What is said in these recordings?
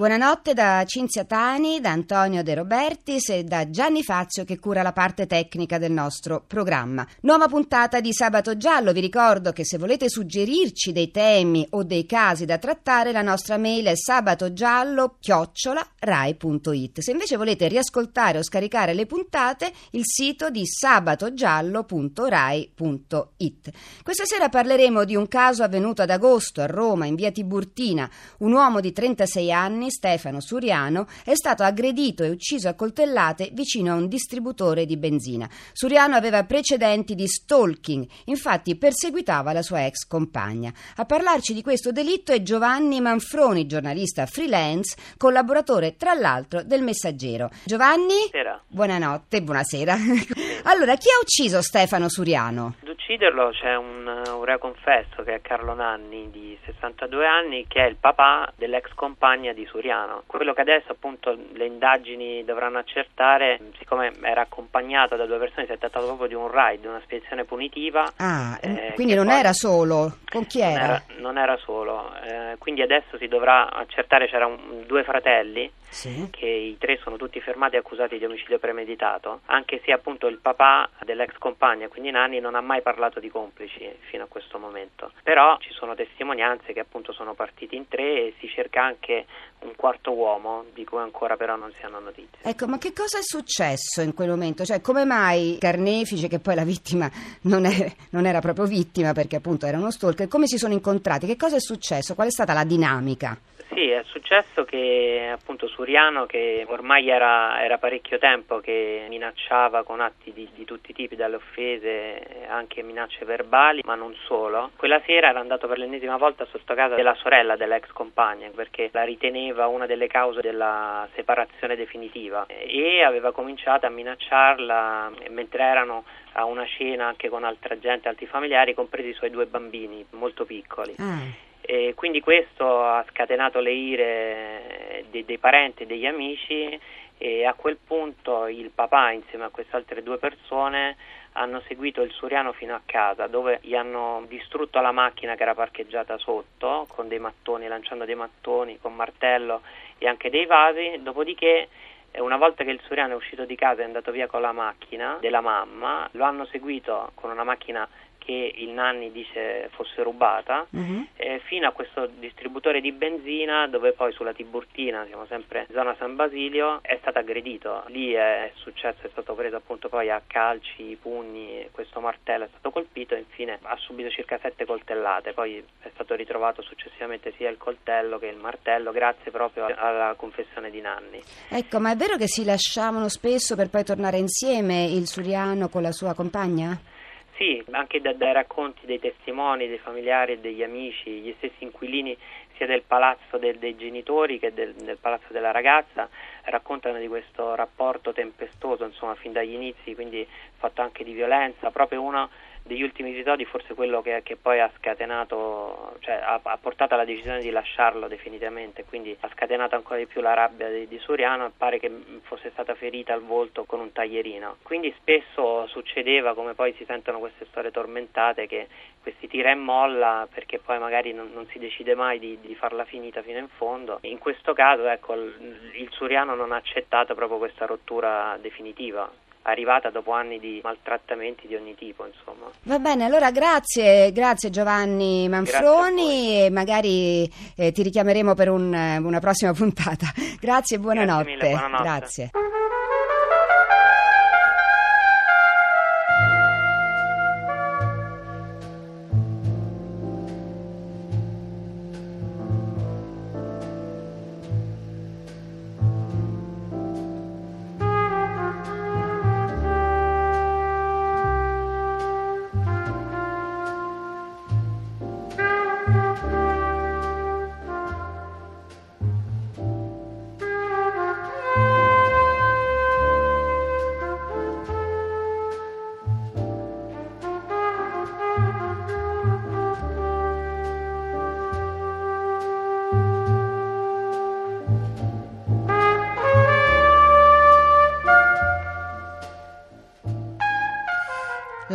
Buonanotte da Cinzia Tani, da Antonio De Robertis e da Gianni Fazio che cura la parte tecnica del nostro programma. Nuova puntata di Sabato Giallo. Vi ricordo che se volete suggerirci dei temi o dei casi da trattare, la nostra mail è sabatogiallo-rai.it. Se invece volete riascoltare o scaricare le puntate, il sito di sabatogiallo.rai.it. Questa sera parleremo di un caso avvenuto ad agosto a Roma, in via Tiburtina. Un uomo di 36 anni Stefano Suriano, è stato aggredito e ucciso a coltellate vicino a un distributore di benzina. Suriano aveva precedenti di stalking, infatti perseguitava la sua ex compagna. A parlarci di questo delitto è Giovanni Manfroni, giornalista freelance, collaboratore tra l'altro del Messaggero. Giovanni? Buonasera. Buonanotte, buonasera. allora, chi ha ucciso Stefano Suriano? Ucciderlo c'è un, un re confesso che è Carlo Nanni di 62 anni che è il papà dell'ex compagna di Suriano. Quello che adesso appunto le indagini dovranno accertare, siccome era accompagnato da due persone, si è trattato proprio di un raid, una spedizione punitiva. Ah, eh, quindi non era solo. Con chi Non era? era, non era solo, eh, quindi adesso si dovrà accertare, c'erano due fratelli Sì. che i tre sono tutti fermati e accusati di omicidio premeditato, anche se appunto il papà dell'ex compagna, quindi Nanni, non ha mai parlato di complici fino a questo momento. Però ci sono testimonianze che appunto sono partiti in tre e si cerca anche un quarto uomo, di cui ancora però non si hanno notizie. Ecco, ma che cosa è successo in quel momento? Cioè, come mai Carnefice, che poi la vittima non, è- non era proprio vittima perché appunto era uno stalker, come si sono incontrati? Che cosa è successo? Qual è stata la dinamica? Sì, è successo che appunto Suriano, che ormai era, era parecchio tempo che minacciava con atti di, di tutti i tipi, dalle offese, anche minacce verbali, ma non solo, quella sera era andato per l'ennesima volta sotto casa della sorella dell'ex compagna perché la riteneva una delle cause della separazione definitiva. E aveva cominciato a minacciarla mentre erano a una cena anche con altra gente, altri familiari, compresi i suoi due bambini molto piccoli. Ah, E quindi questo ha scatenato le ire dei, dei parenti e degli amici e a quel punto il papà insieme a queste altre due persone hanno seguito il Suriano fino a casa dove gli hanno distrutto la macchina che era parcheggiata sotto con dei mattoni, lanciando dei mattoni con martello e anche dei vasi, dopodiché eh, una volta che il Suriano è uscito di casa e è andato via con la macchina della mamma, lo hanno seguito con una macchina che il Nanni dice fosse rubata mhm. eh, fino a questo distributore di benzina dove poi sulla Tiburtina, siamo sempre in zona San Basilio, è stato aggredito. Lì è successo, è stato preso appunto poi a calci, pugni, questo martello è stato colpito e infine ha subito circa sette coltellate. Poi è stato ritrovato successivamente sia il coltello che il martello grazie proprio alla confessione di Nanni. Ecco, ma è vero che si lasciavano spesso per poi tornare insieme il Suriano con la sua compagna? Sì, anche da- dai racconti dei testimoni, dei familiari e degli amici, gli stessi inquilini sia del palazzo del- dei genitori che del, del palazzo della ragazza raccontano di questo rapporto tempestoso, insomma, fin dagli inizi, quindi fatto anche di violenza, proprio uno degli ultimi episodi, forse quello che, che poi ha scatenato, cioè ha, ha portato alla decisione di lasciarlo definitivamente, quindi ha scatenato ancora di più la rabbia di, di Suriano e pare che fosse stata ferita al volto con un taglierino. Quindi spesso succedeva, come poi si sentono queste storie tormentate, che questi tira e molla perché poi magari non, non si decide mai di, di farla finita fino in fondo. In questo caso ecco, il, il Suriano non ha accettato proprio questa rottura definitiva arrivata dopo anni di maltrattamenti di ogni tipo, insomma. Va bene, allora grazie, grazie Giovanni Manfroni e magari eh, ti richiameremo per un, una prossima puntata. Grazie e buonanotte. mille, buonanotte. Grazie.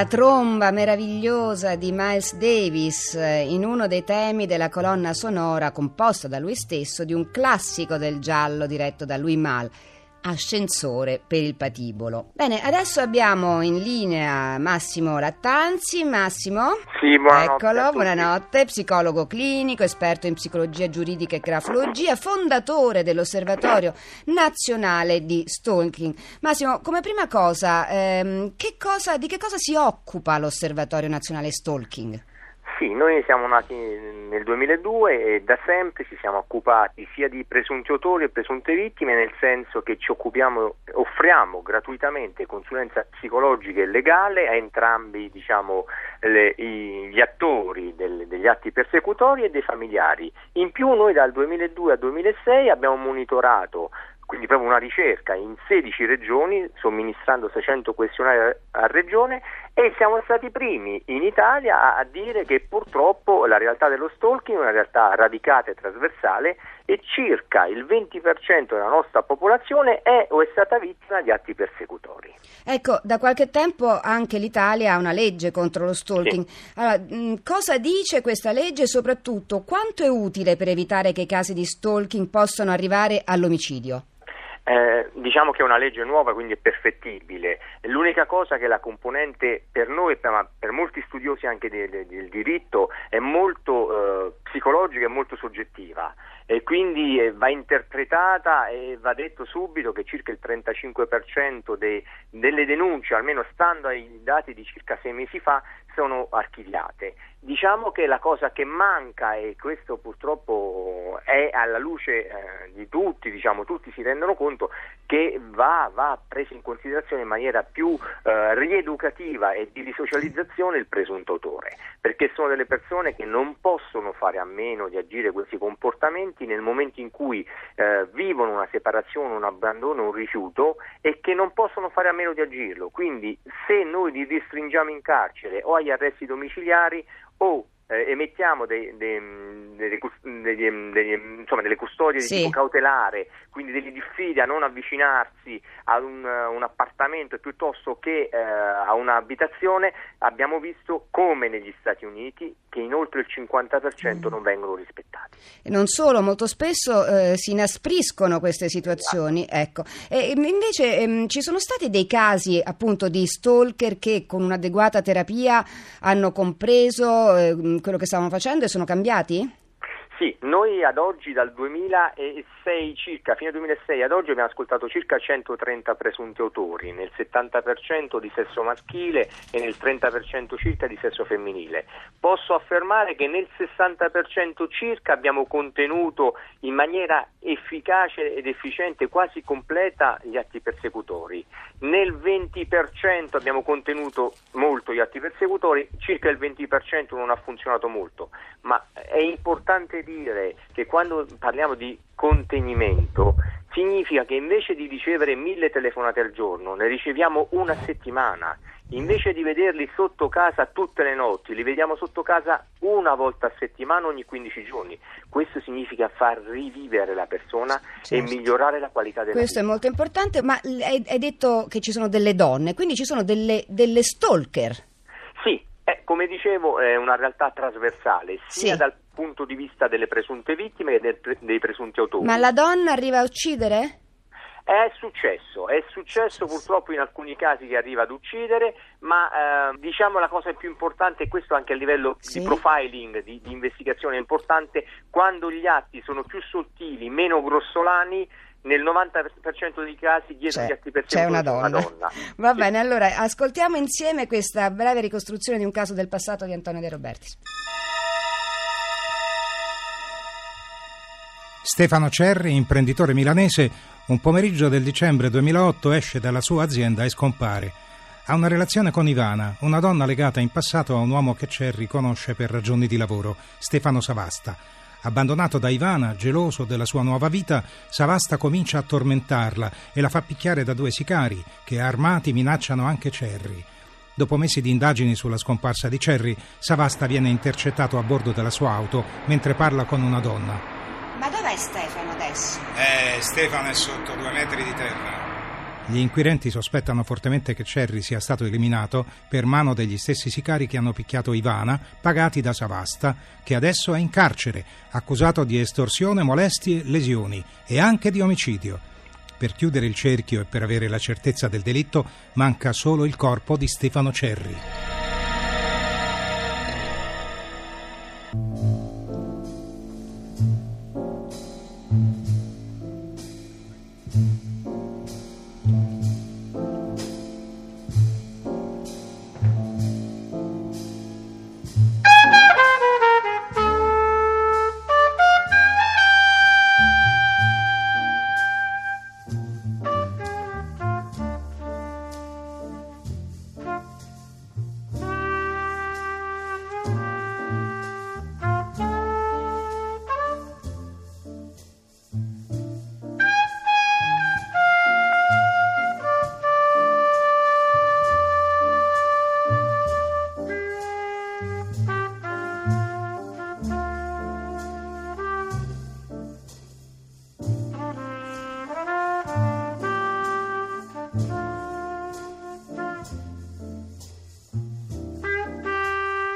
La tromba meravigliosa di Miles Davis eh, in uno dei temi della colonna sonora composta da lui stesso di un classico del giallo diretto da Louis Mal ascensore per il patibolo. Bene, adesso abbiamo in linea Massimo Lattanzi. Massimo? Sì, buonanotte. Eccolo, buonanotte, psicologo clinico, esperto in psicologia giuridica e grafologia, fondatore dell'Osservatorio Nazionale di Stalking. Massimo, come prima cosa, ehm, che cosa di che cosa si occupa l'Osservatorio Nazionale Stalking? Sì, noi siamo nati nel 2002 e da sempre ci siamo occupati sia di presunti autori e presunte vittime, nel senso che ci occupiamo, offriamo gratuitamente consulenza psicologica e legale a entrambi diciamo, le, i, gli attori del, degli atti persecutori e dei familiari. In più noi dal 2002 al 2006 abbiamo monitorato quindi proprio una ricerca in 16 regioni, somministrando 600 questionari a, regione e siamo stati i primi in Italia a, dire che purtroppo la realtà dello stalking è una realtà radicata e trasversale e circa il 20% della nostra popolazione è o è stata vittima di atti persecutori. Ecco, da qualche tempo anche l'Italia ha una legge contro lo stalking. Sì. Allora, cosa dice questa legge e soprattutto quanto è utile per evitare che i casi di stalking possano arrivare all'omicidio? Eh, diciamo che è una legge nuova, quindi è perfettibile. L'unica cosa che la componente per noi, ma per molti studiosi anche del, del diritto, è molto eh, psicologica e molto soggettiva e quindi eh, va interpretata e va detto subito che circa il 35% dei, delle denunce, almeno stando ai dati di circa sei mesi fa, sono archiviate. Diciamo che la cosa che manca, e questo purtroppo è alla luce eh, di tutti, diciamo, tutti si rendono conto che va, va preso in considerazione in maniera più eh, rieducativa e di risocializzazione il presunto autore, perché sono delle persone che non possono fare a meno di agire questi comportamenti nel momento in cui eh, vivono una separazione, un abbandono, un rifiuto e che non possono fare a meno di agirlo. Quindi se noi li restringiamo in carcere o agli arresti domiciliari o eh, emettiamo dei, dei, dei, insomma, delle custodie sì. di tipo cautelare, quindi degli diffidi a non avvicinarsi a un, un appartamento piuttosto che eh, a un'abitazione, abbiamo visto come negli Stati Uniti che in oltre il 50% mm. non vengono rispettati. E non solo, molto spesso eh, si inaspriscono queste situazioni. Ecco. E invece ehm, ci sono stati dei casi appunto di stalker che con un'adeguata terapia hanno compreso eh, quello che stavano facendo e sono cambiati? Sì, noi ad oggi dal 2006 circa, fine 2006 ad oggi abbiamo ascoltato circa 130 presunti autori, nel 70% di sesso maschile e nel 30% circa di sesso femminile. Posso affermare che nel 60% circa abbiamo contenuto in maniera efficace ed efficiente, quasi completa, gli atti persecutori. Nel 20% abbiamo contenuto molto gli atti persecutori, circa il 20% non ha funzionato molto, ma è importante dire che quando parliamo di contenimento significa che invece di ricevere mille telefonate al giorno ne riceviamo una settimana. Invece di vederli sotto casa tutte le notti, li vediamo sotto casa una volta a settimana ogni 15 giorni. Questo significa far rivivere la persona certo. e migliorare la qualità della Questo vita. Questo è molto importante, ma hai, detto che ci sono delle donne, quindi ci sono delle, delle stalker. Sì, eh, come dicevo è una realtà trasversale, sia sì. dal punto di vista delle presunte vittime che del, dei presunti autori. Ma la donna arriva a uccidere? È successo, è successo purtroppo in alcuni casi che arriva ad uccidere, ma eh, diciamo la cosa più importante, e questo anche a livello sì. di profiling, di, di investigazione è importante, quando gli atti sono più sottili, meno grossolani, nel 90% dei casi dietro gli atti c'è una donna. Una donna. Va sì. bene, allora ascoltiamo insieme questa breve ricostruzione di un caso del passato di Antonio De Robertis. Stefano Cerri, imprenditore milanese, un pomeriggio del dicembre 2008 esce dalla sua azienda e scompare. Ha una relazione con Ivana, una donna legata in passato a un uomo che Cerri conosce per ragioni di lavoro, Stefano Savasta. Abbandonato da Ivana, geloso della sua nuova vita, Savasta comincia a tormentarla e la fa picchiare da due sicari che armati minacciano anche Cerri. Dopo mesi di indagini sulla scomparsa di Cerri, Savasta viene intercettato a bordo della sua auto mentre parla con una donna. Dov'è Stefano adesso? Eh, Stefano è sotto due metri di terra. Gli inquirenti sospettano fortemente che Cerri sia stato eliminato per mano degli stessi sicari che hanno picchiato Ivana, pagati da Savasta, che adesso è in carcere, accusato di estorsione, molestie, lesioni e anche di omicidio. Per chiudere il cerchio e per avere la certezza del delitto manca solo il corpo di Stefano Cerri.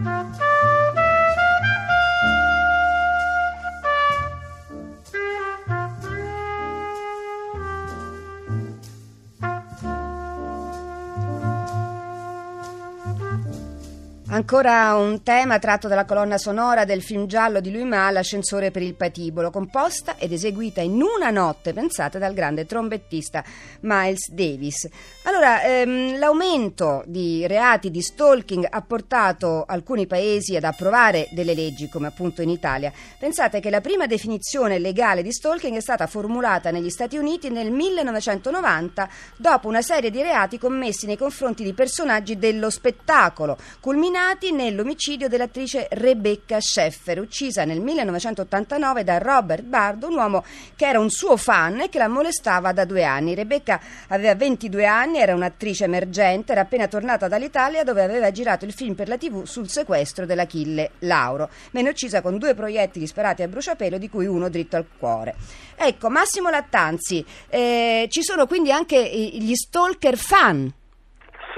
Música Ancora un tema tratto dalla colonna sonora del film giallo di Louis Malle, L'ascensore per il patibolo, composta ed eseguita in una notte, pensate, dal grande trombettista Miles Davis. Allora, ehm, l'aumento di reati di stalking ha portato alcuni paesi ad approvare delle leggi, come appunto in Italia. Pensate che la prima definizione legale di stalking è stata formulata negli Stati Uniti nel 1990, dopo una serie di reati commessi nei confronti di personaggi dello spettacolo, culminati impegnati nell'omicidio dell'attrice Rebecca Scheffer, uccisa nel 1989 da Robert Bardo, un uomo che era un suo fan e che la molestava da due anni. Rebecca aveva 22 anni, era un'attrice emergente, era appena tornata dall'Italia dove aveva girato il film per la TV sul sequestro dell'Achille Lauro. Venne uccisa con due proiettili sparati a bruciapelo, di cui uno dritto al cuore. Ecco, Massimo Lattanzi, eh, ci sono quindi anche gli stalker fan.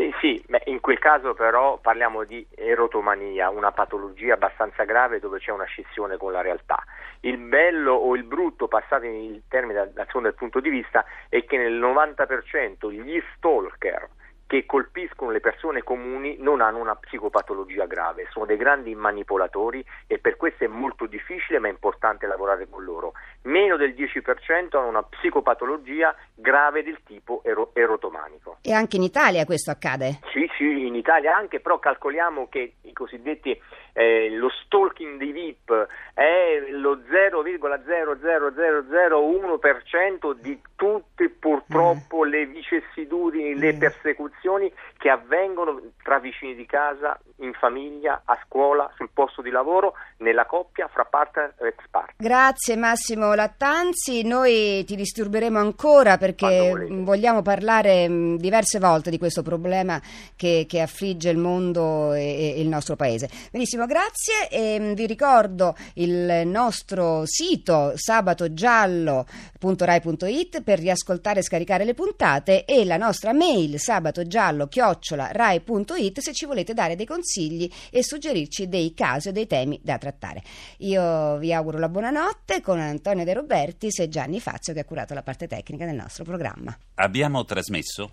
Sì, sì, in quel caso però parliamo di erotomania, una patologia abbastanza grave dove c'è una scissione con la realtà. Il bello o il brutto, passate il termine dal secondo punto di vista, è che nel 90% gli stalker che colpiscono le persone comuni non hanno una psicopatologia grave, sono dei grandi manipolatori e per questo è molto difficile ma è importante lavorare con loro. Meno del 10% hanno una psicopatologia grave del tipo ero- erotomanico. E anche in Italia questo accade? Sì, sì, in Italia anche, però calcoliamo che i cosiddetti eh, lo stalking dei VIP è lo 0,00001% di tutte purtroppo mm. le vicissitudini, le mm. persecuzioni che avvengono tra vicini di casa, in famiglia, a scuola, sul posto di lavoro, nella coppia, fra partner e ex partner. Grazie Massimo Lattanzi, noi ti disturberemo ancora perché vogliamo parlare mm, diverse volte di questo problema che, che affligge il mondo e, e, il nostro paese. Benissimo, grazie e mm, vi ricordo il nostro sito sabatogiallo.rai.it per riascoltare e scaricare le puntate e la nostra mail sabatogiallo.rai.it se ci volete dare dei consigli e suggerirci dei casi o dei temi da trattare. Io vi auguro la buonanotte con Antonio De Robertis e Gianni Fazio che ha curato la parte tecnica del nostro programma. Abbiamo trasmesso